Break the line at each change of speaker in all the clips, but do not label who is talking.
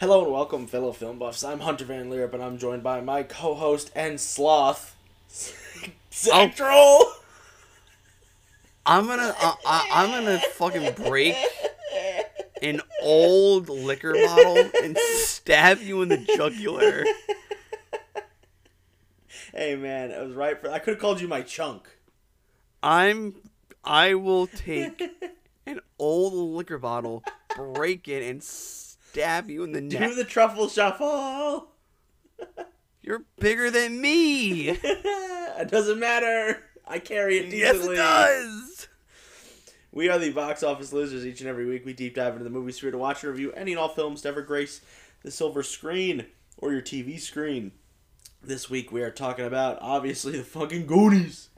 Hello and welcome, fellow film buffs. I'm Hunter Van Leer, and I'm joined by my co-host and sloth, Zach Troll.
I'm gonna, uh, I, I'm gonna fucking break an old liquor bottle and stab you in the jugular.
Hey man, it was right for. I could have called you my chunk.
I'm, I will take an old liquor bottle, break it, and stab you in the neck.
Do the truffle shuffle.
You're bigger than me.
it doesn't matter. I carry it
yes, it does.
We are the box office losers. Each and every week, we deep dive into the movie sphere to watch and review any and all films to ever grace the silver screen or your TV screen. This week, we are talking about obviously the fucking Goonies.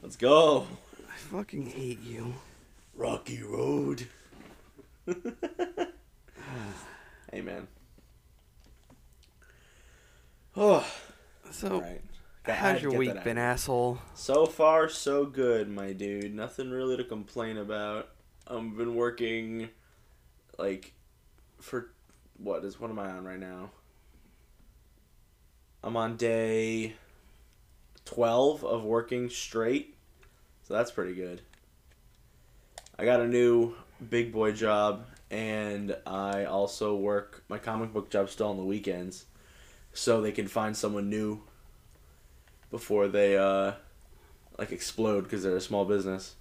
Let's go,
I fucking hate you.
Rocky Road. hey man. Oh,
So,
all right. I
how's your week been, asshole?
So far, so good, my dude. Nothing really to complain about. I've been working, like, for what is what am I on right now? I'm on day twelve of working straight, so that's pretty good. I got a new big boy job, and I also work my comic book job still on the weekends, so they can find someone new before they uh like explode because they're a small business.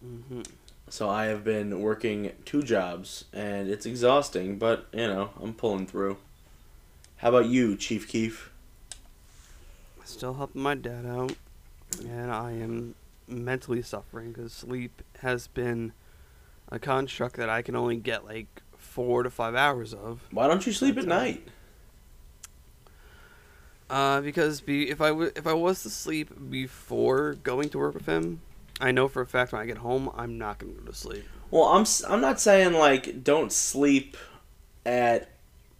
hmm
So I have been working two jobs and it's exhausting, but you know, I'm pulling through. How about you, Chief Keef?
I'm still helping my dad out, and I am mentally suffering because sleep has been a construct that I can only get like four to five hours of.
Why don't you sleep at night?
Uh, because be if I w- if I was to sleep before going to work with him, I know for a fact when I get home I'm not gonna go to sleep.
Well, I'm s- I'm not saying like don't sleep at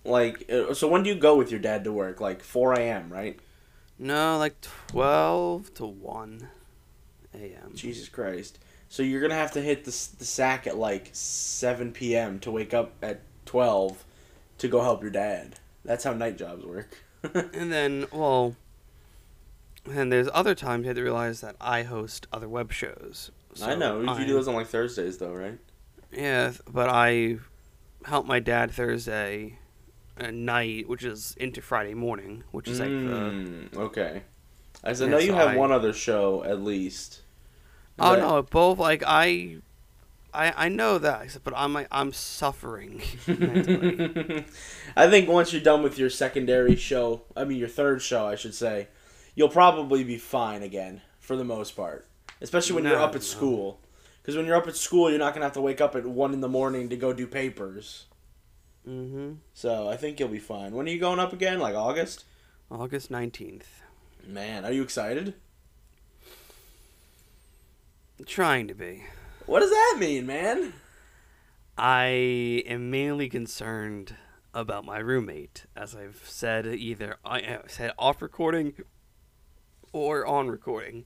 like uh, so when do you go with your dad to work? Like 4 a.m. right?
No, like twelve to one a.m.
Jesus Christ! So you're gonna have to hit the the sack at like 7 p.m. to wake up at 12 to go help your dad. That's how night jobs work.
And then, well, and there's other times you have to realize that I host other web shows.
I know. You
I-
do those on like Thursdays though, right?
Yeah, but I help my dad Thursday at night, which is into Friday morning, which is like the.
Mm, okay. As I
Yeah,
know you
so
have
I-
one other show at least.
Oh no, both like I, I I know that, but I'm like I'm suffering.
I think once you're done with your secondary show, I mean your third show, I should say, you'll probably be fine again for the most part. Especially when you're up at
no.
school. Because when you're up at school, you're not gonna have to wake up at one in the morning to go do papers.
mm-hmm.
So I think you'll be fine. When are you going up again? Like August?
August nineteenth.
Man, are you excited?
Trying to be.
What does that mean, man?
I am mainly concerned about my roommate, as I've said either I said off recording or on recording.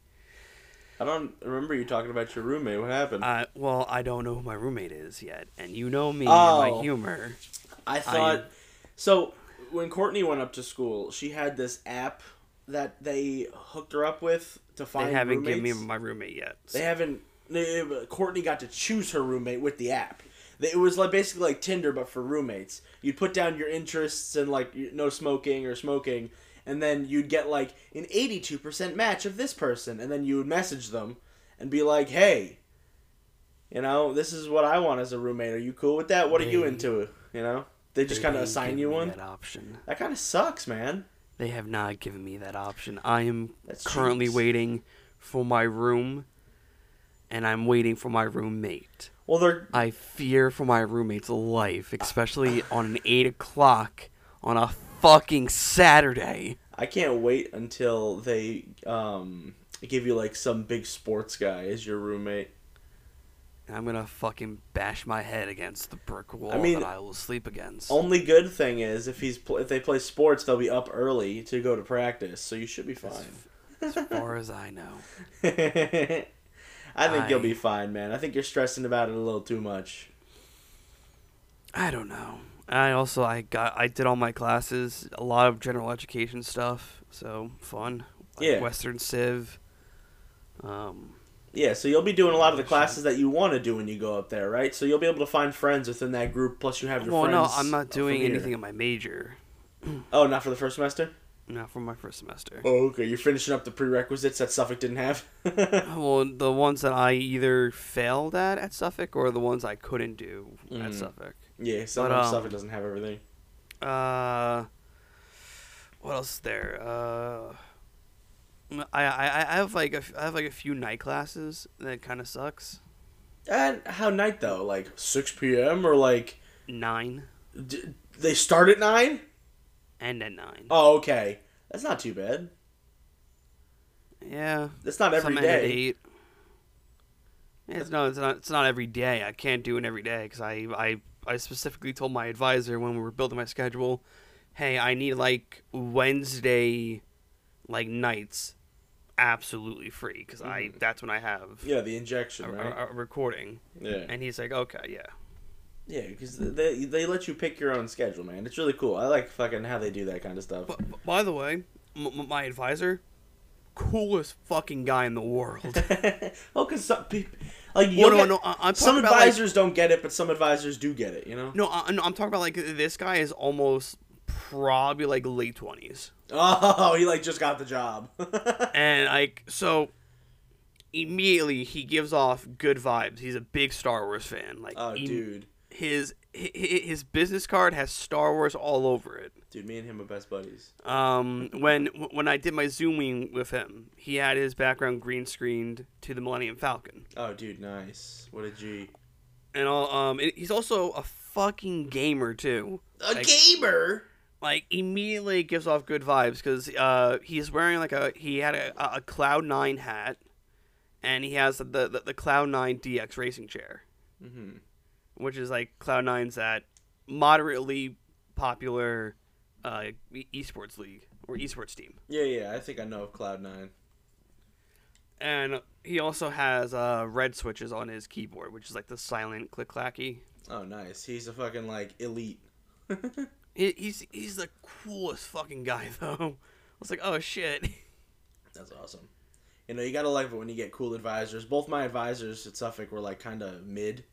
I don't remember you talking about your roommate. What happened?
Uh, well, I don't know who my roommate is yet, and you know me
Oh.
and my humor.
I thought so. When Courtney went up to school, she had this app that they hooked her up with to find
They haven't
roommates.
given me my roommate yet.
They haven't. they- Courtney got to choose her roommate with the app. It was like basically like Tinder, but for roommates. You'd put down your interests and like no smoking or smoking, and then you'd get like an eighty-two percent match of this person, and then you would message them and be like, "Hey, you know, this is what I want as a roommate. Are you cool with that? What are you into?" You know, they just kind of assign you one.
That option.
That kind of sucks, man.
They have not given me that option. I am
That's
currently waiting for my room, and I'm waiting for my roommate.
Well, they're
I fear for my roommate's life, especially on an eight o'clock on a fucking Saturday.
I can't wait until they um give you like some big sports guy as your roommate.
I'm gonna fucking bash my head against the brick wall
I mean,
that I will sleep against.
Only good thing is if he's pl- if they play sports, they'll be up early to go to practice, so you should be fine.
as far as I know.
I think you'll be fine, man. I think you're stressing about it a little too much.
I don't know. I also I got I did all my classes, a lot of general education stuff, so fun. Like
Yeah.
Western Civ. Um,
Yeah, so you'll be doing a lot of the classes that you want to do when you go up there, right? So you'll be able to find friends within that group. Plus, you have your
well,
friends.
no, I'm not doing anything in my major.
Oh, not for the first semester.
Not for my first semester.
Oh, okay. You're finishing up the prerequisites that Suffolk didn't have.
Well, the ones that I either failed at at Suffolk or the ones I couldn't do at
Mm.
Suffolk.
yeah, sometimes
um,
Suffolk doesn't have everything.
Uh, what else is there? Uh, Mm, I I I have like a, I have like a few night classes that kind of sucks.
And how night though? Like 6 p.m. or like
Nine
d- they start at nine?
and at nine.
Oh, okay. That's not too bad.
Yeah,
That's not every day.
It's no, it's not. It's not every day. I can't do it every day because I, I, I specifically told my advisor when we were building my schedule, hey, I need like Wednesday, like nights, absolutely free because I
Mhm.
that's when I have
Yeah, the injection,
a,
right?
a, a recording.
yeah.
And he's like, okay, yeah.
Yeah, because they they let you pick your own schedule, man. It's really cool. I like fucking how they do that kind of stuff.
But, but by the way, m- m- my advisor, coolest fucking guy in the world.
oh, because some people like
Well,
you'll
no,
get-
no, I- I'm
some
about, like-
advisors don't get it, but some advisors do get it. You know?
no, I, no, I'm talking about like this guy is almost probably like late twenties.
Oh, he like just got the job.
and like so immediately he gives off good vibes he's a big star wars fan like
oh,
he-
dude,
his hi- hi- his business card has star wars all over it
dude, me and him are best buddies.
um when when i did my zooming with him he had his background green screened to the millennium falcon
Oh, dude, nice. What a G.
and all um he's also a fucking gamer too
A
Like-
gamer.
Like immediately gives off good vibes because uh, he's wearing like a he had a, a Cloud Nine hat, and he has the the, the Cloud Nine DX racing chair,
hmm
which is like Cloud Nine's that moderately popular uh, esports league or esports team,
Yeah, yeah. I think I know of Cloud Nine.
and he also has uh, red switches on his keyboard, which is like the silent click clacky.
Oh, nice. He's a fucking like elite.
He, he's he's the coolest fucking guy though. I was like, oh shit.
That's awesome. You know, you gotta love it when you get cool advisors. Both my advisors at Suffolk were like kind of mid,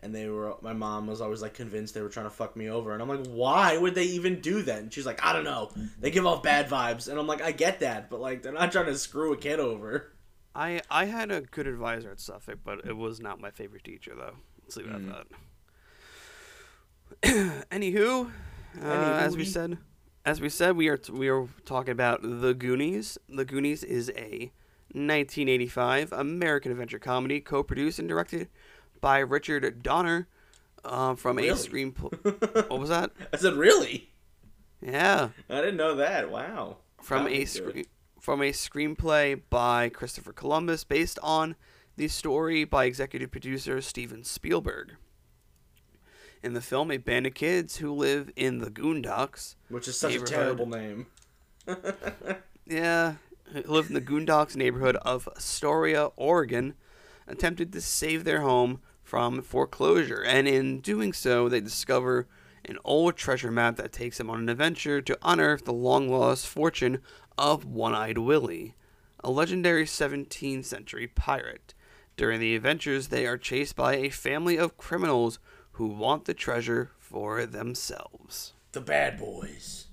and they were. My mom was always like convinced they were trying to fuck me over, and I'm like, why would they even do that? And she's like, I don't know. They give off bad vibes, and I'm like, I get that, but like they're not trying to screw a kid over.
I I had a good advisor at Suffolk, but it was not my favorite teacher though. Let's leave it
Mm.
at that. Anywho, uh, as we said, as we said, we are t- we are talking about The Goonies. The Goonies is a 1985 American adventure comedy, co-produced and directed by Richard Donner, uh, from a screenplay. what was that?
I said, really?
Yeah,
I didn't know that. Wow.
from
That'd
a
be
screen from a screenplay by Christopher Columbus, based on the story by executive producer Steven Spielberg. In the film, a band of kids who live in the Goondocks,
Which is such a terrible name.
yeah, live in the Goondocks neighborhood of Astoria, Oregon, attempted to save their home from foreclosure, and in doing so, they discover an old treasure map that takes them on an adventure to unearth the long lost fortune of One Eyed Willie, a legendary 17th century pirate. During the adventures, they are chased by a family of criminals who want the treasure for themselves.
the bad boys.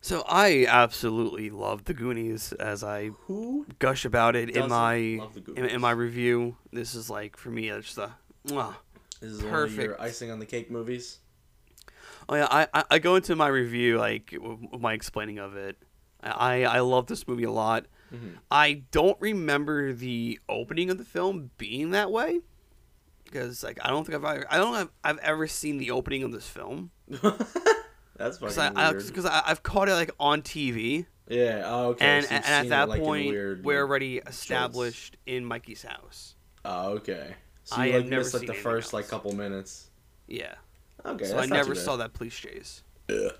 So I absolutely love the Goonies as I
Who?
gush about it in my in, in my review. This is like for me, it's just a. mwah.
This is one of your
Perfect.
icing on the cake movies.
Oh yeah, I, I I go into my review like with my explaining of it. I I love this movie a lot.
Mhm.
I don't remember the opening of the film being that way because like I don't think I've ever, I don't have I've ever seen the opening of this film
That's fucking
I, I,
weird.
cause I I've caught it like on TV
yeah. Oh, okay.
and
so
and at that
it, like,
point
weird,
we're already established in Mikey's house.
Oh, okay. So
I
you
have
like missed like the first like couple minutes.
Yeah,
Okay.
so I never saw that police chase.
Yeah.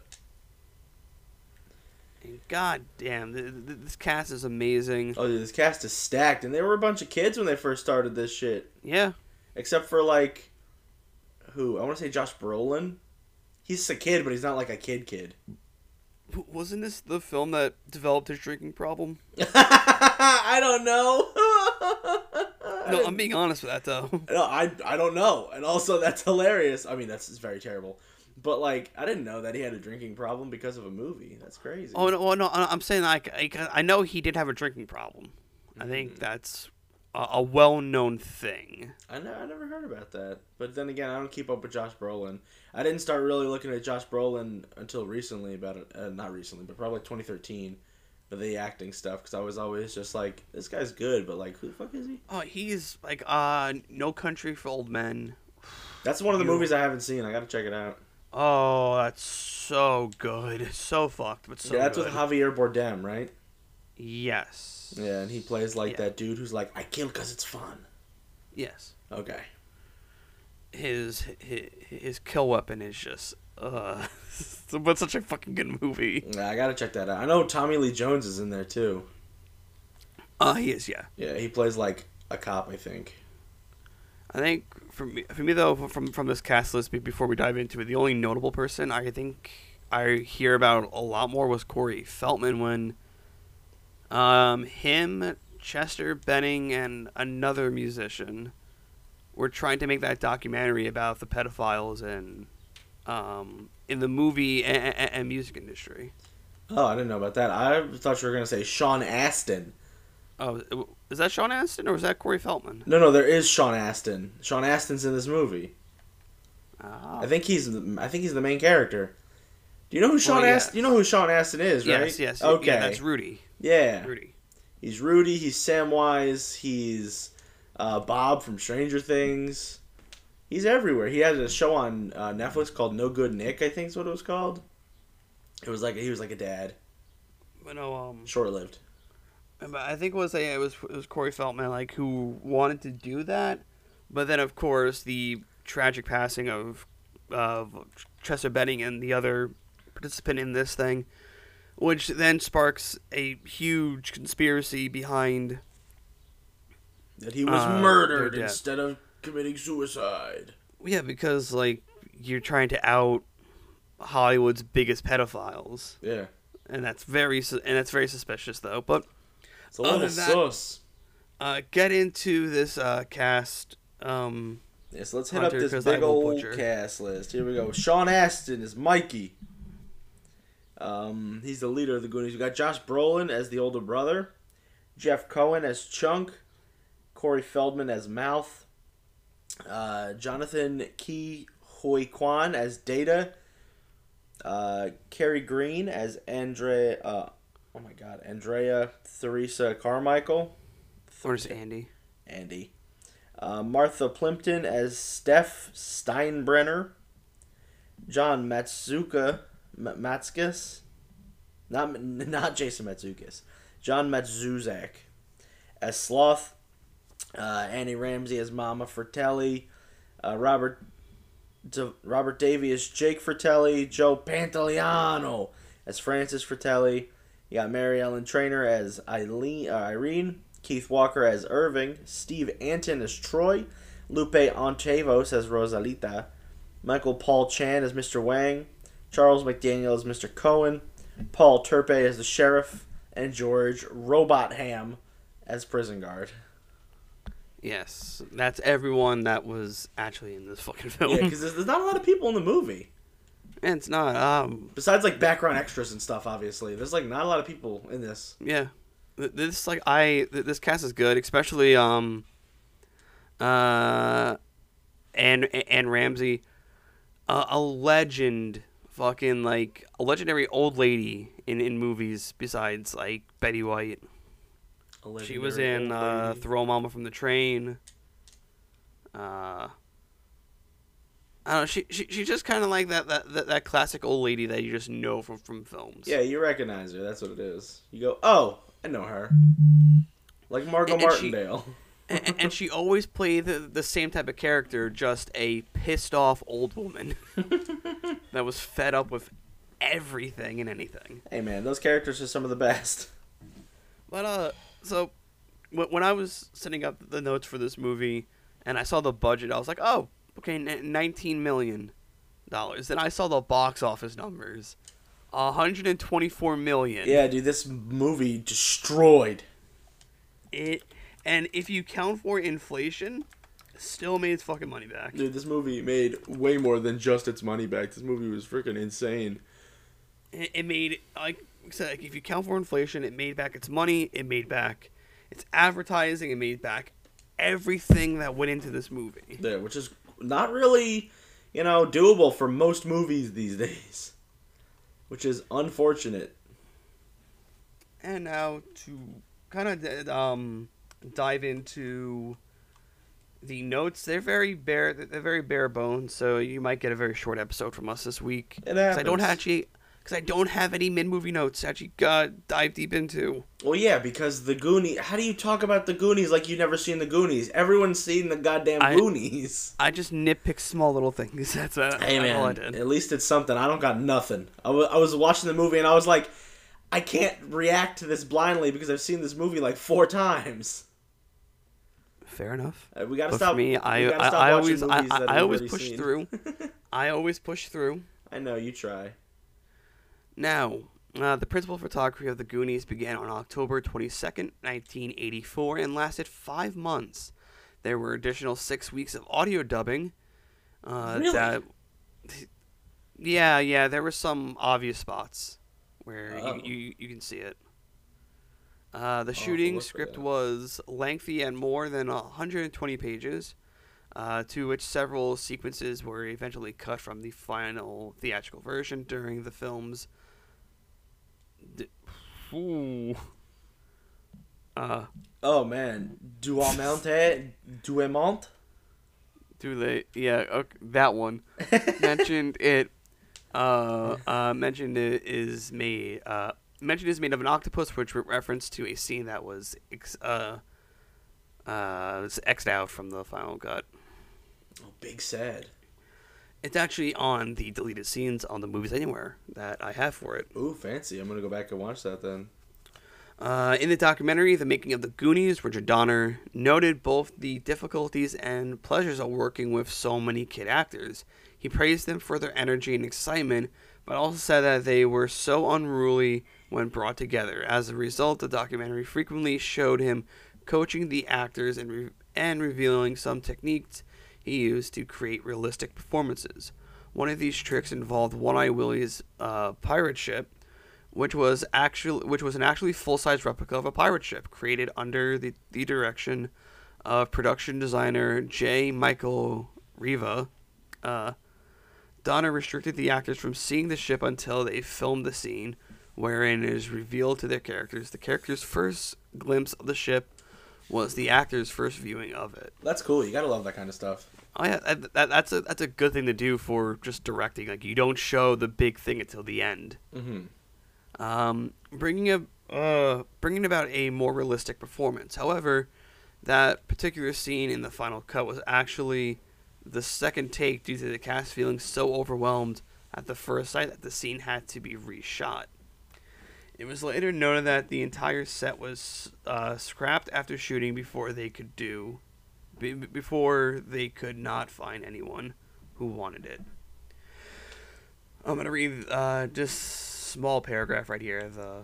And god damn, th- th- this cast is amazing.
Oh, dude, this cast is stacked, and they were a bunch of kids when they first started this shit.
Yeah,
Except for like, who I want to say Josh Brolin. He's a kid, but he's not like a kid kid.
Wasn't this the film that developed his drinking problem?
I don't know.
No, I'm being honest with that though.
No, I I don't know, and also that's hilarious. I mean, that's very terrible, but like I didn't know that he had a drinking problem because of a movie. That's crazy.
Oh no, well, no, I'm saying like I, I know he did have a drinking problem. I
Mm-hmm.
think that's a, a well-known thing.
I, ne- I never heard about that. But then again, I don't keep up with Josh Brolin. I didn't start really looking at Josh Brolin until recently. About uh, not recently, but probably 2013, for the acting stuff. Because I was always just like, this guy's good, but like, who the fuck is he?
Oh, he's like uh, No Country for Old Men.
That's one of the
You-
movies I haven't seen. I gotta check it out.
Oh, that's so good, so fucked, but so
yeah, that's
good.
with Javier Bardem, right?
yes.
Yeah, and he plays like
Yeah.
that dude who's like, I kill because it's fun.
Yes.
Okay.
His, his his kill weapon is just uh, but such a fucking good movie.
Yeah, I gotta check that out. I know Tommy Lee Jones is in there too.
Uh, he is, yeah.
Yeah, he plays like a cop, I think.
I think for me, for me though, from from this cast list, before we dive into it, the only notable person I think I hear about a lot more was Corey Feldman when um him, Chester Bennington, and another musician were trying to make that documentary about the pedophiles and um in the movie and, and, and music industry.
Oh, I didn't know about that. I thought you were gonna say Sean Astin.
Oh, is that Sean Astin or was that Corey Feldman?
No, no, there is Sean Astin. Sean Astin's in this movie.
Ah.
I think he's I think he's the main character. Do you know who Sean
Well,
Astin? You know who Sean Astin is, right?
yes, yes,
Okay.
yeah, that's Rudy.
Yeah.
Rudy.
He's Rudy. He's Samwise. He's uh, Bob from Stranger Things. He's everywhere. He had a show on uh, Netflix called No Good Nick. I think is what it was called. It was like he was like a dad,
But no, um,
short lived.
But I think it was a, it was it was Corey Feldman like who wanted to do that, but then of course the tragic passing of of Chester Bennington and the other participant in this thing, which then sparks a huge conspiracy behind.
That he was
Uh,
murdered instead of committing suicide.
Yeah, because like you're trying to out Hollywood's biggest pedophiles,
Yeah,
and that's very su- and that's very suspicious though. But
it's a little
Other than that-
sus.
uh, get into this uh, cast. Um,
Yeah, so let's hit
Hunter,
up this big old
butcher.
cast list. Here we go. Sean Astin is Mikey. Um, he's the leader of the Goonies. We got Josh Brolin as the older brother, Jeff Cohen as Chunk, Corey Feldman as Mouth, uh, Jonathan Ke Huy Quan as Data, uh, Kerri Green as Andre. Uh, oh my God, Andrea Theresa Carmichael.
Where's Andy?
Andy. Uh, Martha Plimpton as Steph Steinbrenner. John Matsuka M- Matskis. Not not Jason Matsukis. John Matuszak as Sloth. Uh, Annie Ramsey as Mama Fratelli. Uh, Robert D- Robert Davi as Jake Fratelli. Joe Pantoliano as Francis Fratelli. You got Mary Ellen Trainor as Eileen, uh, Irene. Keith Walker as Irving, Steve Antin as Troy, Lupe Ontiveros as Rosalita, Michael Paul Chan as Mr. Wang, Charles McDaniel as Mr. Cohen, Paul Turpe as the sheriff, and George Robotham as prison guard.
Yes, that's everyone that was actually in this fucking film.
Yeah, because there's, there's not a lot of people in the movie
and it's not. Um,
besides like background extras and stuff. Obviously, there's like not a lot of people in this.
yeah, this like I this cast is good, especially um, uh, and Anne Ramsey, uh, a legend, fucking like a legendary old lady in in movies besides like Betty White. She was in uh. Throw Mama from the Train. Uh, I don't know. She, she she's just kind of like that, that that that classic old lady that you just know from from films.
Yeah, you recognize her. That's what it is. You go, oh, I know her. Like Margot
And- and she-
Martindale.
and, and she always played the, the same type of character, just a pissed off old woman that was fed up with everything and anything.
hey man, those characters are some of the best.
But uh, so wh- when I was setting up the notes for this movie and I saw the budget, I was like, oh, okay, n- nineteen million dollars. Then I saw the box office numbers, hundred and twenty-four million.
Yeah, dude, this movie destroyed.
It, and if you count for inflation, still made its fucking money back.
Dude, this movie made way more than just its money back. This movie was freaking insane.
It, it made like said, like, if you count for inflation, it made back its money. It made back its advertising. It made back everything that went into this movie.
Yeah, which is not really, you know, doable for most movies these days. Which is unfortunate.
And now to kind of um, dive into the notes, they're very bare. They're very bare bones. So you might get a very short episode from us this week.
It
'Cause I don't
happens.
actually, because I don't have any mid movie notes to actually uh, dive deep into.
Well, yeah, because the Goonies. How do you talk about the Goonies like you've never seen the Goonies? Everyone's seen the goddamn
I-
Goonies.
I just nitpick small little things. That's, uh,
Hey
that's all I did.
at least it's something. I don't got nothing. I wa- I was watching the movie and I was like, I can't react to this blindly because I've seen this movie like four times.
Fair enough.
Uh, we gotta
But
stop.
me, I I, I always I, I always push
seen.
through. I always push through.
I know you try.
Now, uh, the principal photography of the Goonies began on October 22nd, 1984, and lasted five months. There were additional six weeks of audio dubbing. Uh,
Really?
That, yeah, yeah, there were some obvious spots where
Oh.
you, you, you can see it. Uh, the shooting script was lengthy and more than 120 pages, uh, to which several sequences were eventually cut from the final theatrical version during the film's. D- Ooh. Uh,
Oh man, Duamente, Duemont.
do they? Yeah, okay, that one mentioned it. Uh, uh, mentioned it is made. Uh, mentioned is made of an octopus, which re- reference to a scene that was ex- uh, uh, was xed out from the final cut.
Oh, big sad.
It's actually on the deleted scenes on the Movies Anywhere that I have for it.
Ooh, fancy. I'm gonna go back and watch that then.
Uh, in the documentary, The Making of the Goonies, Richard Donner noted both the difficulties and pleasures of working with so many kid actors. He praised them for their energy and excitement, but also said that they were so unruly when brought together. As a result, the documentary frequently showed him coaching the actors and, re- and revealing some techniques he used to create realistic performances. One of these tricks involved One Eye Willie's uh, pirate ship, which was actually which was an actually full size replica of a pirate ship created under the, the direction of production designer J. Michael Riva. Uh, Donner restricted the actors from seeing the ship until they filmed the scene, wherein it is revealed to their characters. The characters' first glimpse of the ship was the actors' first viewing of it.
That's cool. You gotta love that kind of stuff.
Oh yeah, that, that, that's a that's a good thing to do for just directing. Like you don't show the big thing until the end.
Mm-hmm.
um, bringing a uh, bringing about a more realistic performance. However, that particular scene in the final cut was actually the second take due to the cast feeling so overwhelmed at the first sight that the scene had to be reshot. It was later noted that the entire set was uh, scrapped after shooting before they could do be- before they could not find anyone who wanted it. I'm gonna read uh, just small paragraph right here the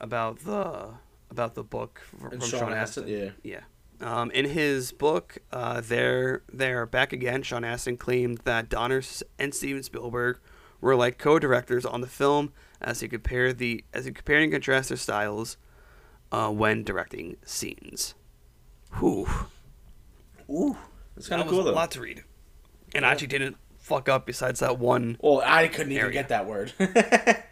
about the about the book f-
And
from
Sean
Sean
Astin,
Astin.
yeah.
Yeah. Um, in his book, uh, they're they're back again. Sean Astin claimed that Donner and Steven Spielberg were like co-directors on the film as you compare the as he compared and contrast their styles uh, when directing scenes. Whew.
Ooh, it's kind
That
of
was
cool
a lot to read, and I actually didn't fuck up besides that one
Well, I couldn't even get that word.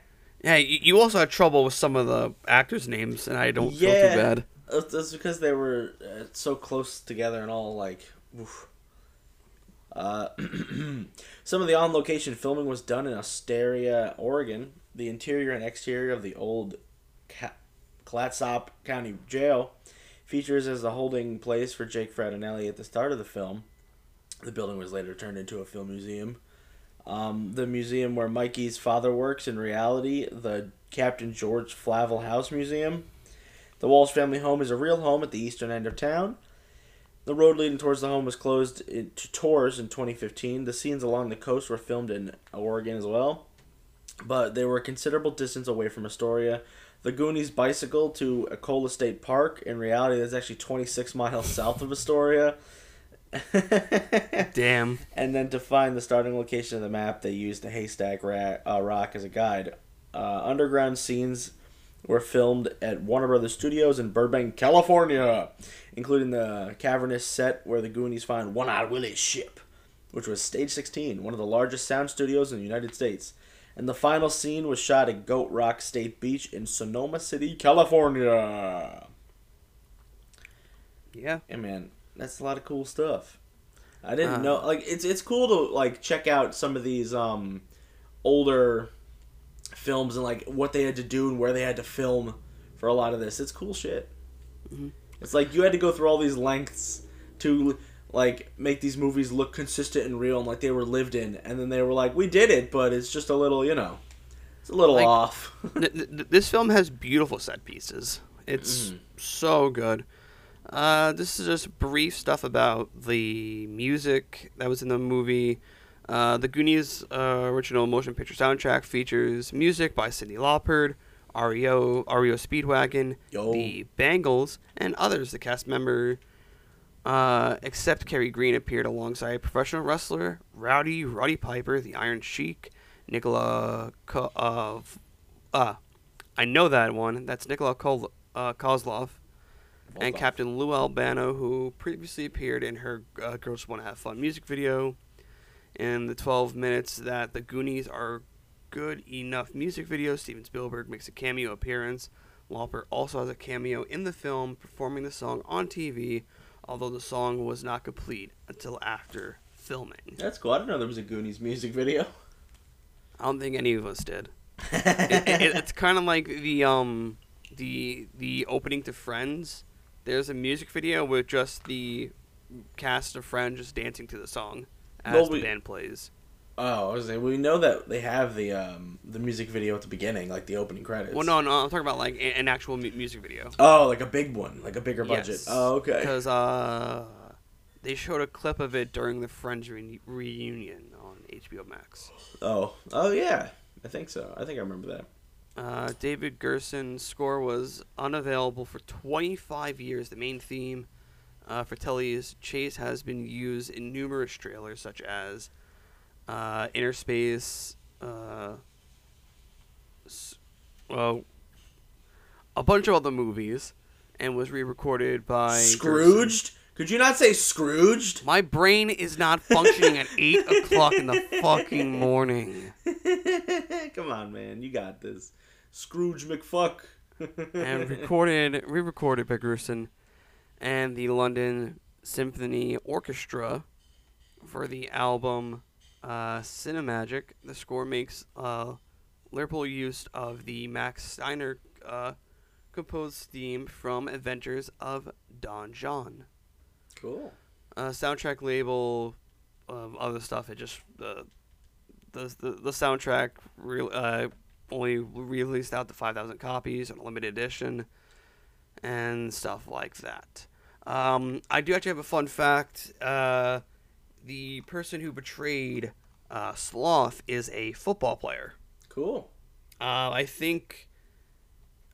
Yeah, you, you also had trouble with some of the actors' names, and I don't feel too bad.
That's that's because they were uh, so close together and all like. Oof. Uh, some of the on-location filming was done in Astoria, Oregon. The interior and exterior of the old Clatsop County Jail features as a holding place for Jake, Fred, and Ellie at the start of the film. The building was later turned into a film museum. Um, the museum where Mikey's father works in reality, the Captain George Flavel House Museum. The Walsh family home is a real home at the eastern end of town. The road leading towards the home was closed in, to tours in 2015. The scenes along the coast were filmed in Oregon as well, but they were a considerable distance away from Astoria. The Goonies bicycle to Ecola State Park. In reality, that's actually 26 miles south of Astoria.
Damn.
And then to find the starting location of the map, they used the Haystack ra- uh, Rock as a guide. Uh, underground scenes were filmed at Warner Brothers Studios in Burbank, California, including the cavernous set where the Goonies find One Eyed Willie's ship, which was Stage 16, one of the largest sound studios in the United States. And the final scene was shot at Goat Rock State Beach in Sonoma City, California.
Yeah.
Yeah, man, that's a lot of cool stuff. I didn't
Uh.
know. Like, it's it's cool to like check out some of these um older films and like what they had to do and where they had to film for a lot of this. It's cool shit.
Mm-hmm.
It's like you had to go through all these lengths to like make these movies look consistent and real and like they were lived in, and then they were like, "We did it, but it's just a little, you know, it's a little
Like-
off."
Th- th- this film has beautiful set pieces. It's so good. Uh, this is just brief stuff about the music that was in the movie. Uh, the Goonies uh, original motion picture soundtrack features music by Cyndi Lauper, REO, REO Speedwagon,
Yo.
the Bangles, and others. The cast member, uh, except Kerri Green, appeared alongside professional wrestler Rowdy Roddy Piper, the Iron Sheik, Nikola Ko- uh, uh, I know that one. That's Nikola Kol- uh, Kozlov and. Captain Lou Albano, who previously appeared in her uh, "Girls Want to Have Fun" music video. In the 12 minutes that the Goonies are good enough music video, Steven Spielberg makes a cameo appearance. Lauper also has a cameo in the film, performing the song on TV, although the song was not complete until after filming.
That's cool. I didn't know there was a Goonies music video.
I don't think any of us did. it, it, it's kind of like the um the the opening to Friends. There's a music video with just the cast of Friends just dancing to the song as
Well,
the band plays.
Oh, I was saying, we know that they have the um the music video at the beginning, like the opening credits.
Well, no, no, I'm talking about like an actual mu- music video.
Oh, like a big one, like a bigger budget.
Yes.
Oh, okay.
Because uh, they showed a clip of it during the Friends re- reunion on HBO Max.
Oh, oh yeah, I think so. I think I remember that.
Uh, David Grusin's score was unavailable for 25 years. The main theme uh, for Telly's Chase has been used in numerous trailers, such as uh, Inner Space, uh, well, a bunch of other movies, and was re-recorded by Grusin.
Scrooged? Could you not say Scrooged?
My brain is not functioning at eight o'clock in the fucking morning.
Come on, man, you got this. Scrooge McFuck.
and recorded, re-recorded by Grusin and the London Symphony Orchestra for the album uh, Cinemagic. The score makes uh, liberal use of the Max Steiner uh, composed theme from Adventures of Don Juan.
Cool.
Uh, soundtrack label, um, other stuff. It just the the the, the soundtrack real uh, only released out to five thousand copies on a limited edition, and stuff like that. Um, I do actually have a fun fact. Uh, the person who betrayed uh, Sloth is a football player.
Cool.
Uh, I think,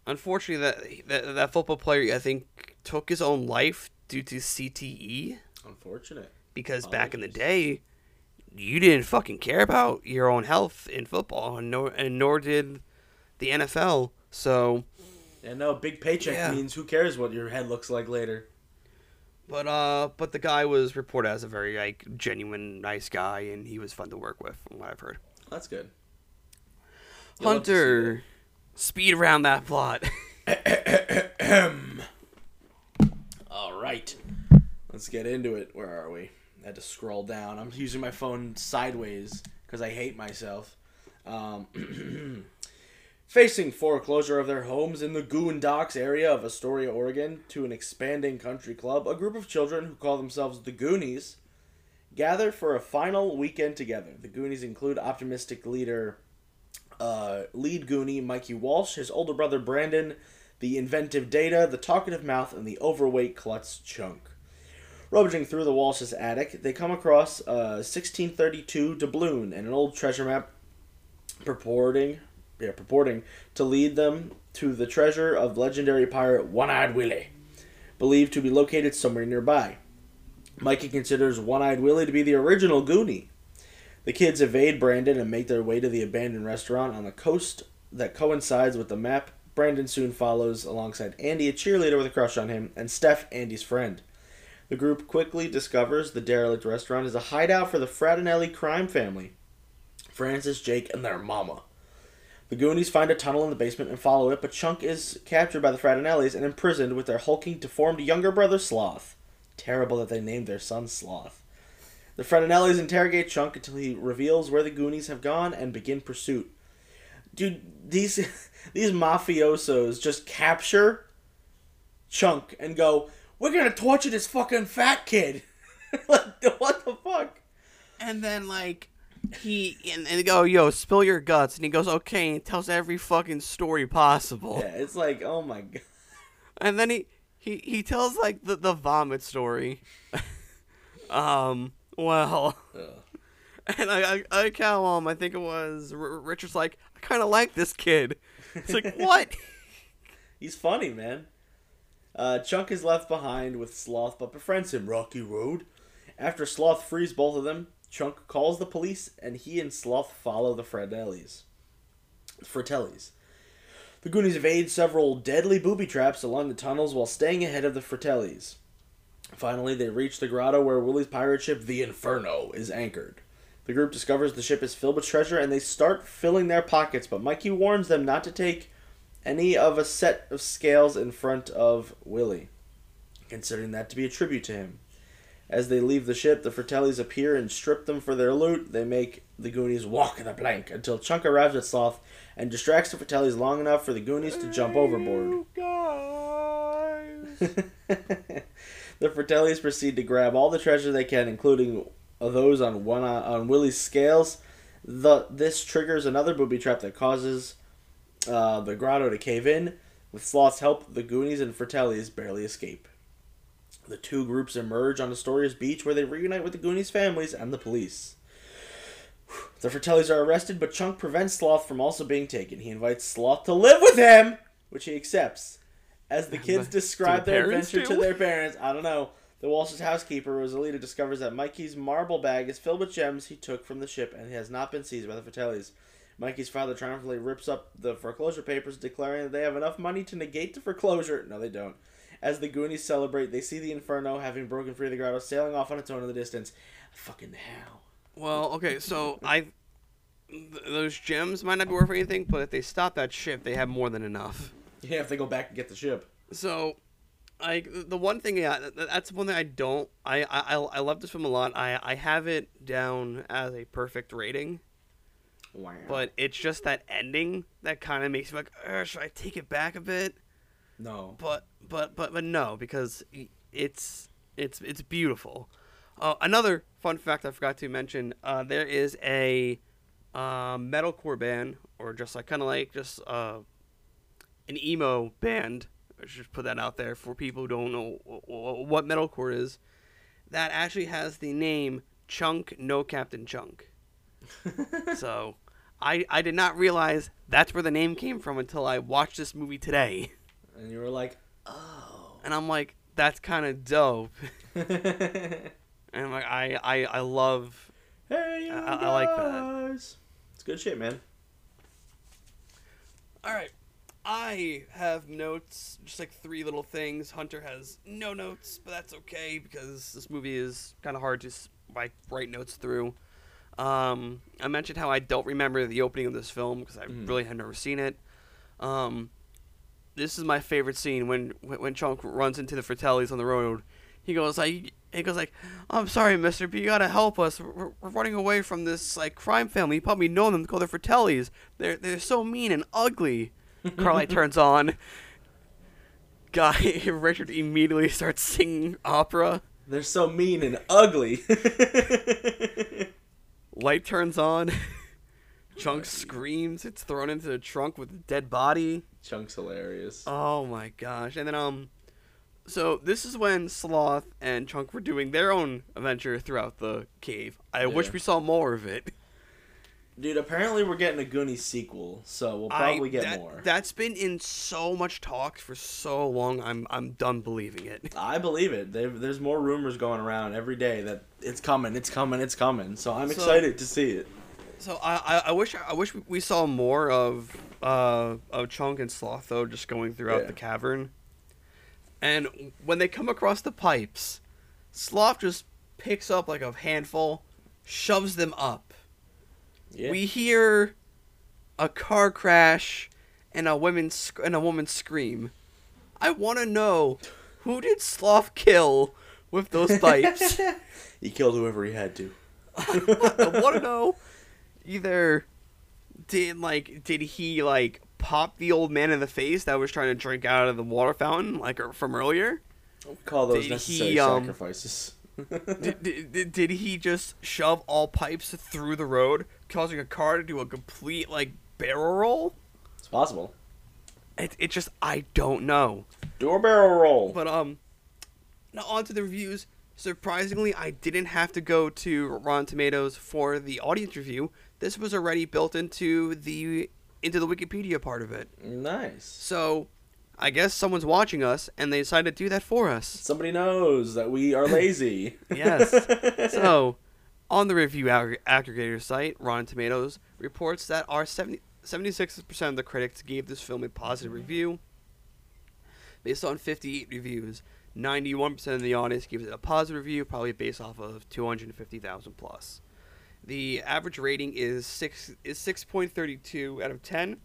unfortunately, that, that that football player I think took his own life due to CTE
Unfortunate.
because back in the day, you didn't fucking care about your own health in football, and nor and nor did the NFL. So,
Yeah, no, big paycheck
Yeah.
means who cares what your head looks like later.
but uh, but the guy was reported as a very like genuine, nice guy, and he was fun to work with, from what I've heard.
That's good. You'll love to see
Hunter, speed around that plot.
All right. Let's get into it. Where are we? I had to scroll down. I'm using my phone sideways because I hate myself. Um, facing foreclosure of their homes in the Goondocks area of Astoria, Oregon, to an expanding country club, a group of children who call themselves the Goonies gather for a final weekend together. The Goonies include optimistic leader, uh, lead Goonie Mikey Walsh, his older brother Brandon, the inventive Data, the talkative mouth, and the overweight klutz Chunk. Rummaging through the Walsh's attic, they come across a 1632 doubloon and an old treasure map purporting, yeah, purporting to lead them to the treasure of legendary pirate One-Eyed Willie, believed to be located somewhere nearby. Mikey considers One-Eyed Willie to be the original Goonie. The kids evade Brandon and make their way to the abandoned restaurant on the coast that coincides with the map. Brandon soon follows alongside Andy, a cheerleader with a crush on him, and Steph, Andy's friend. The group quickly discovers the derelict restaurant is a hideout for the Frattinelli crime family Francis, Jake, and their mama. The Goonies find a tunnel in the basement and follow it, but Chunk is captured by the Frattinellis and imprisoned with their hulking, deformed younger brother Sloth. Terrible that they named their son Sloth. The Frattinellis interrogate Chunk until he reveals where the Goonies have gone and begin pursuit. Dude, these these mafiosos just capture Chunk and go, "We're gonna torture this fucking fat kid." like, what the fuck?
And then like he and, and they go, yo, spill your guts, and he goes, okay, and he tells every fucking story possible.
Yeah, it's like, oh my god.
And then he he he tells like the the vomit story. um, well, and I I, I count um I think it was R- Richard's like I kind of like this kid. It's like what?
He's funny, man. Uh, Chunk is left behind with Sloth, but befriends him. Rocky Road. After Sloth frees both of them, Chunk calls the police, and he and Sloth follow the Fratellis. Fratellis. The Goonies evade several deadly booby traps along the tunnels while staying ahead of the Fratellis. Finally, they reach the grotto where Willie's pirate ship, the Inferno, is anchored. The group discovers the ship is filled with treasure and they start filling their pockets, but Mikey warns them not to take any of a set of scales in front of Willie, considering that to be a tribute to him. As they leave the ship, the Fratellis appear and strip them for their loot. They make the Goonies walk in the blank until Chunk arrives at Sloth and distracts the Fratellis long enough for the Goonies to jump overboard. the Fratellis proceed to grab all the treasure they can, including those on one on Willie's scales. The this triggers another booby trap that causes uh, the grotto to cave in. With Sloth's help, the Goonies and Fratellis barely escape. The two groups emerge on Astoria's beach where they reunite with the Goonies' families and the police. The Fratellis are arrested, but Chunk prevents Sloth from also being taken. He invites Sloth to live with him, which he accepts. As the kids describe
the
their adventure
do?
to their parents, I don't know. The Walsh's housekeeper, Rosalita, discovers that Mikey's marble bag is filled with gems he took from the ship and has not been seized by the Fratellis. Mikey's father triumphantly rips up the foreclosure papers, declaring that they have enough money to negate the foreclosure. No, they don't. As the Goonies celebrate, they see the Inferno, having broken free of the grotto, sailing off on its own in the distance. Fucking hell.
Well, okay, so I th- those gems might not be worth anything, but if they stop that ship, they have more than enough.
Yeah, if they go back and get the ship.
So, like the one thing yeah, th- that's one thing I don't I I I love this film a lot. I I have it down as a perfect rating,
Wow.
but it's just that ending that kind of makes me like, "Uh, should I take it back a bit?
No.
But but but but no, because it's it's it's beautiful. Uh, another fun fact I forgot to mention: uh, there is a uh, metalcore band, or just like kind of like just uh, an emo band. I should just put that out there for people who don't know wh- wh- what metalcore is. That actually has the name Chunk No Captain Chunk. so, I I did not realize that's where the name came from until I watched this movie today.
And you were like, oh.
and I'm like, that's kind of dope. And I'm like, I, I, I love.
you
I- I like that.
It's good shit, man.
All right, I have notes, just like three little things. Hunter has no notes, but that's okay because this movie is kind of hard to like write notes through. Um, I mentioned how I don't remember the opening of this film because I
Mhm.
really had never seen it. Um, this is my favorite scene when when when Chunk runs into the Fratellis on the road. He goes like he goes like, "I'm sorry, Mister, but you gotta help us. We're, we're running away from this like crime family. You probably know them. Called the Fratellis. They're they're so mean and ugly." Carly turns on. Guy Richard immediately starts singing opera.
They're so mean and ugly.
Light turns on. Chunk screams. It's thrown into the trunk with a dead body.
Chunk's hilarious.
Oh my gosh! And then um, So this is when Sloth and Chunk were doing their own adventure throughout the cave. I wish we saw more of it.
Dude, apparently we're getting a Goonies sequel, so we'll probably
I-
get
that,
more.
That's been in so much talk for so long. I'm I'm done believing it.
I believe it. There- There's more rumors going around every day that it's coming, it's coming, it's coming. So I'm
So-
excited to see it.
So I, I, wish I wish we saw more of uh of Chunk and Sloth though, just going throughout
Yeah.
the cavern. And when they come across the pipes, Sloth just picks up like a handful, shoves them up.
Yeah.
We hear a car crash and a woman sc- and a woman scream. I want to know who did Sloth kill with those pipes.
he killed whoever he had to.
I want to know either did like did he like pop the old man in the face that was trying to drink out of the water fountain like from earlier?
Call those
Did
necessary
he, um,
sacrifices.
did, did, did, did he just shove all pipes through the road, causing a car to do a complete like barrel roll?
it's possible.
It, it just I don't know.
Do a barrel roll.
But um, now on to the reviews. Surprisingly, I didn't have to go to Rotten Tomatoes for the audience review. This was already built into the into the Wikipedia part of it.
nice.
So, I guess someone's watching us and they decided to do that for us.
Somebody knows that we are lazy.
Yes. So, on the review ag- aggregator site, Rotten Tomatoes reports that our 70, 76% of the critics gave this film a positive review. Based on 58 reviews, 91% of the audience gives it a positive review, probably based off of 250,000 plus. The average rating is six is 6.32 out of 10.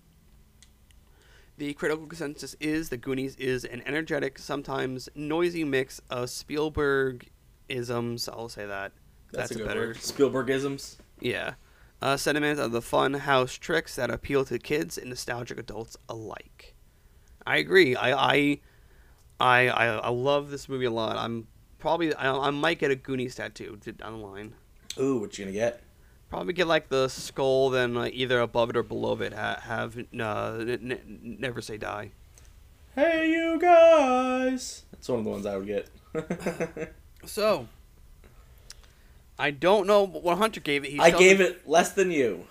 The critical consensus is The Goonies is an energetic, sometimes noisy mix of Spielberg isms. I'll say that.
That's,
That's,
a
a
good
better.
word. Spielbergisms.
Yeah. Uh, sentiment of the fun house tricks that appeal to kids and nostalgic adults alike. I agree. I I I I, love this movie a lot. I'm probably I, I might get a Goonies tattoo to- down the line.
Ooh, what you gonna get?
Probably get like the skull, then like, either above it or below it ha- have uh, n- n- never say die.
Hey, you guys. That's one of the ones I would get.
So, I don't know what Hunter gave it. He
I gave
me-
it less than you.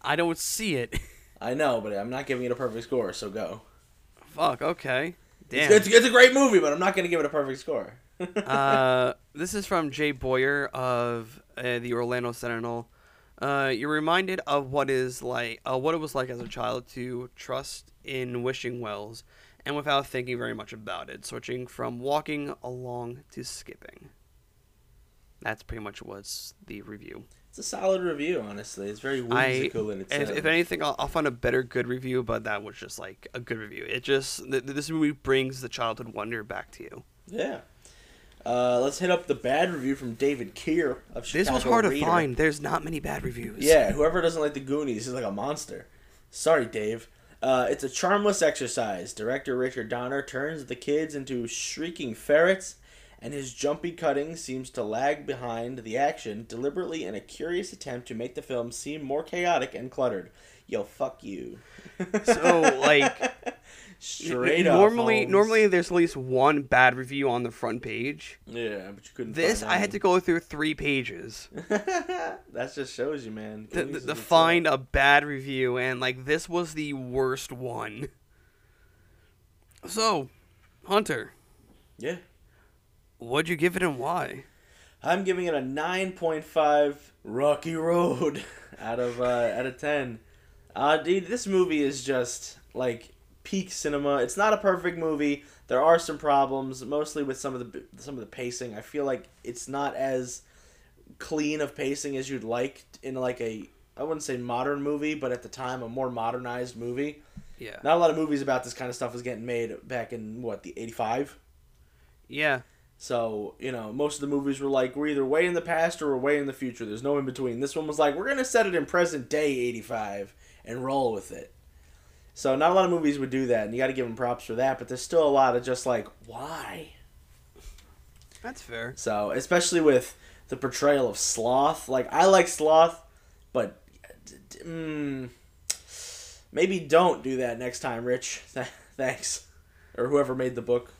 I don't see it.
I know, but I'm not giving it a perfect score, so go.
Fuck. Okay.
It's,
Damn.
it's, it's a great movie, but I'm not going to give it a perfect score.
uh, this is from Jay Boyer of uh, the Orlando Sentinel. Uh, you're reminded of what is like, uh, what it was like as a child to trust in wishing wells, and without thinking very much about it, switching from walking along to skipping. That's pretty much what's the review.
It's a solid review, honestly. It's very
I,
whimsical in itself.
if, if anything, I'll, I'll find a better good review, but that was just like a good review. It just th- this movie brings the childhood wonder back to you.
yeah. Uh, let's hit up the bad review from David Kehr of Chicago
This was hard to find. There's not many bad reviews.
Yeah, whoever doesn't like the Goonies is like a monster. Sorry, Dave. Uh, it's a charmless exercise. Director Richard Donner turns the kids into shrieking ferrets, and his jumpy cutting seems to lag behind the action, deliberately in a curious attempt to make the film seem more chaotic and cluttered. Yo, fuck you.
So, like,
straight up.
normally
Holmes.
normally there's at least one bad review on the front page.
yeah, but you couldn't.
This I had to go through three pages
that just shows you, man.
to,
Goonies
to, to find a bad review, and like this was the worst one. So, Hunter,
Yeah.
what'd you give it and why?
I'm giving it a 9.5 Rocky Road out of uh, out of 10. Uh, dude, this movie is just like peak cinema. It's not a perfect movie. There are some problems, mostly with some of the some of the pacing. I feel like it's not as clean of pacing as you'd like in like a I wouldn't say modern movie, but at the time a more modernized movie.
Yeah,
Not a lot of movies about this kind of stuff was getting made back in what the 85.
yeah,
So, you know, most of the movies were like, we're either way in the past or we're way in the future. There's no in between. This one was like, we're going to set it in present day 85 and roll with it. So, not a lot of movies would do that, and you got to give them props for that, but there's still a lot of just like, why?
that's fair.
So, especially with the portrayal of Sloth. Like, I like Sloth, but mm, maybe don't do that next time, Rich. Thanks. Or whoever made the book.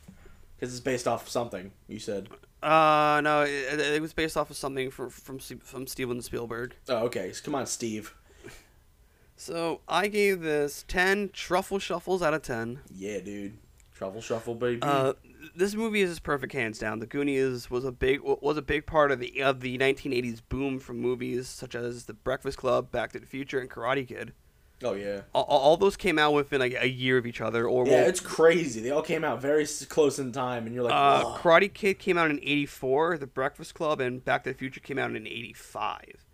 Because it's based off of something you said.
Uh, no, it, it was based off of something from from from Steven Spielberg.
Oh, okay. Come on, Steve.
So I gave this ten truffle shuffles out of ten.
Yeah, dude. Truffle shuffle, baby.
Uh, this movie is just perfect, hands down. The Goonies was a big was a big part of the of the 1980s boom from movies such as The Breakfast Club, Back to the Future, and Karate Kid.
oh yeah.
All, all those came out within like a year of each other, or
Yeah,
well,
it's crazy. They all came out very close in time, and you're like,
uh, Karate Kid came out in '84. The Breakfast Club and Back to the Future came out in '85.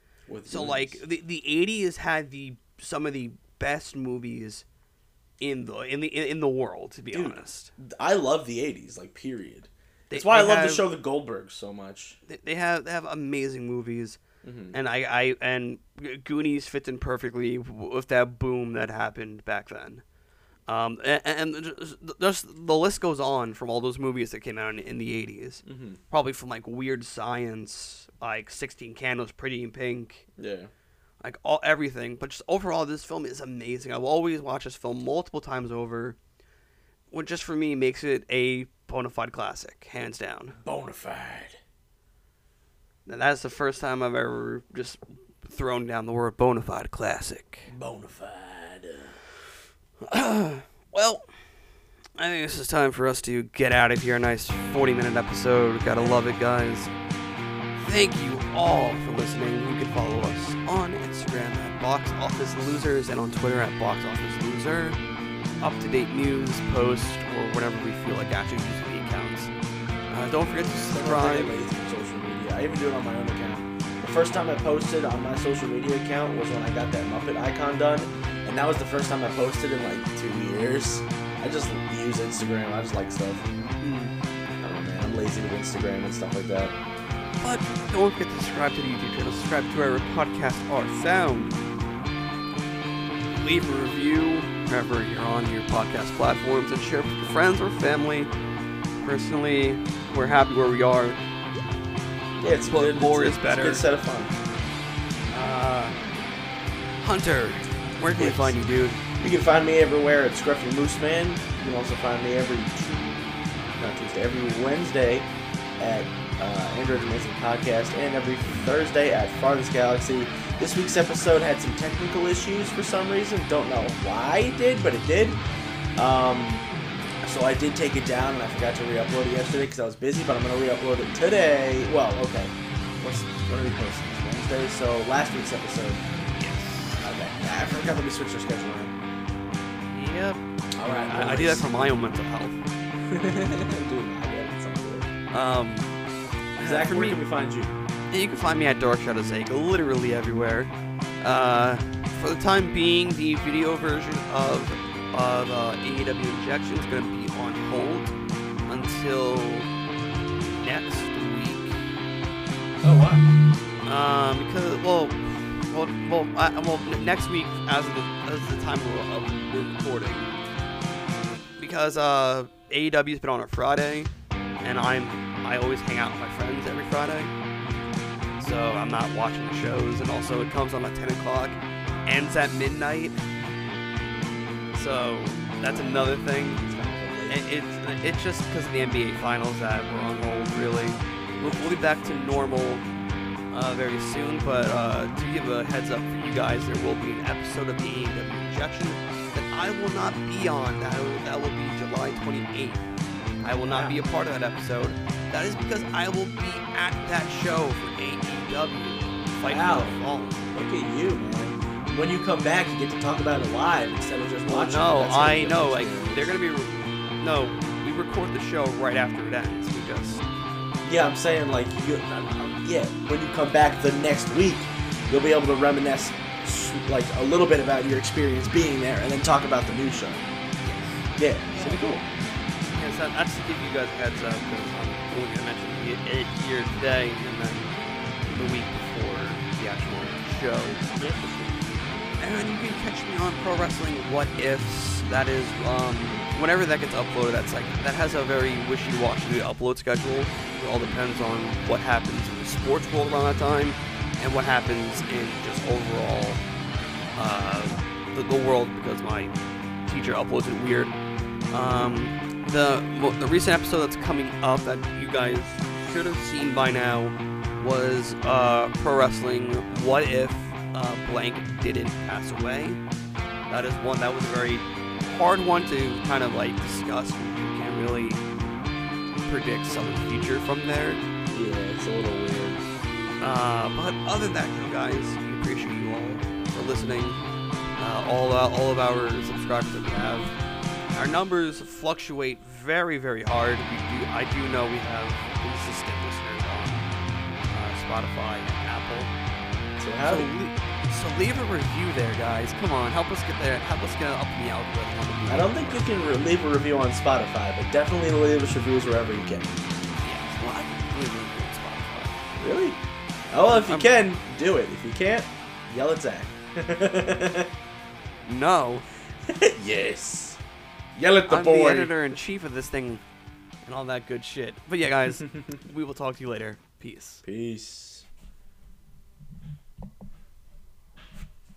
So like the the '80s had the some of the best movies in the in the in the world, to be
Dude.
honest.
I love the '80s, like period.
They-
That's why I love
have-
the show The Goldbergs so much.
they, they have they have amazing movies
Mhm.
and I, I and Goonies fits in perfectly with that boom that happened back then. Um, and, and just, the list goes on from all those movies that came out in, in the 80s.
Mhm.
Probably from like Weird Science, like 16 Candles, Pretty in Pink,
Yeah.
Like all everything. But just overall, this film is amazing. I will always watch this film multiple times over, which just for me makes it a bona fide classic, hands down.
Bonafide.
Now that's the first time I've ever just thrown down the word bona fide classic.
Bonafide.
Well, I think this is time for us to get out of here. A nice 40 minute episode. Gotta love it, guys. Thank you all for listening. You can follow us on Box Office Losers and on Twitter at Box Office Loser. Up to date news, posts, or whenever we feel like actually using the accounts. Uh, don't forget to subscribe.
with social media. I even do it on my own account. The first time I posted on my social media account was when I got that Muppet icon done, and that was the first time I posted in like two years. I just use Instagram. I just like stuff.
Mm.
I don't know, man. I'm lazy with Instagram and stuff like that.
But don't forget to subscribe to the YouTube channel, subscribe to wherever podcasts are found. Leave a review wherever you're on your podcast platforms and share with your friends or family. Personally, we're happy where we are.
Yeah, it's
But
good.
more
it's,
is
it's a good set of fun.
Uh, Hunter, where can we find you, dude?
You can find me everywhere at Scruffy Moose Man. You can also find me every not Tuesday, every Wednesday at uh, Android Amazing Podcast, and every Thursday at Farthest Galaxy. This week's episode had some technical issues for some reason. Don't know why it did, but it did. Um, so I did take it down, and I forgot to re-upload it yesterday because I was busy. But I'm gonna re-upload it today. Well, okay. What's what are we posting? It's Wednesday. So last week's episode. Okay. I forgot that we switched our schedule around.
Yep.
All right.
I, I do that for my own mental health.
Dude, I get it. It's all good.
Um,
Zach, where
me,
can we find you?
You can find me at Dark Shadow Zake literally everywhere. Uh, for the time being, the video version of of uh, AEW Injection is going to be on hold until next week.
Oh, wow.
Um, because well, well, well, I, well, next week as of the as the time of, of we're recording, because uh, AEW's been on a Friday, and I'm I always hang out with my friends every Friday, so I'm not watching the shows, and also it comes on at 10 o'clock, ends at midnight, so that's another thing. It, it's it's just because of the NBA finals that we're on hold. Really, we'll, we'll be back to normal uh, very soon. But uh, to give a heads up for you guys, there will be an episode of the AEW Injection that I will not be on. That will, that will be July 28th. I will not be a part of that episode. That is because I will be at that show for AEW. Fight
Wow.
for.
Look at you, man. When you come back, you get to talk about it live instead of just
Well,
watching.
no,
it.
I know. Like they're gonna be. Re- no, we record the show right after it ends. We just.
Yeah, I'm saying like you. uh, Yeah, when you come back the next week, you'll be able to reminisce like a little bit about your experience being there, and then talk about the new show. Yeah, it's gonna be cool.
Yes, that, that's to give you guys a heads up because I'm only gonna mention it, it here today and then the week before the actual show. And you can catch me on Pro Wrestling What Ifs. That is, um, whenever that gets uploaded, that's like that has a very wishy-washy upload schedule. It all depends on what happens in the sports world around that time and what happens in just overall uh, the, the world because my teacher uploads it weird. Um, the the recent episode that's coming up that you guys should have seen by now was uh, pro wrestling. What if uh, blank didn't pass away? That is one that was a very hard one to kind of like discuss. You can't really predict someone's future from there.
Yeah, it's a little weird.
Uh, but other than that, guys, we appreciate you all for listening. Uh, all uh, all of our subscribers that we have, our numbers fluctuate very very hard. We do I do know we have Spotify and Apple.
So
So, le- so leave a review there, guys. Come on, help us get there. Help us get up the algorithm. on the
I don't think you can re- leave a review on Spotify, but definitely leave us reviews wherever you can.
Yes, well, I can leave a review on Spotify.
Really? Oh, well, if you
I'm-
can, do it. If you can't, yell at Zach.
No.
yes. Yell at the
I'm
boy.
the editor in chief of this thing and all that good shit. But yeah, guys, we will talk to you later. Peace.
Peace.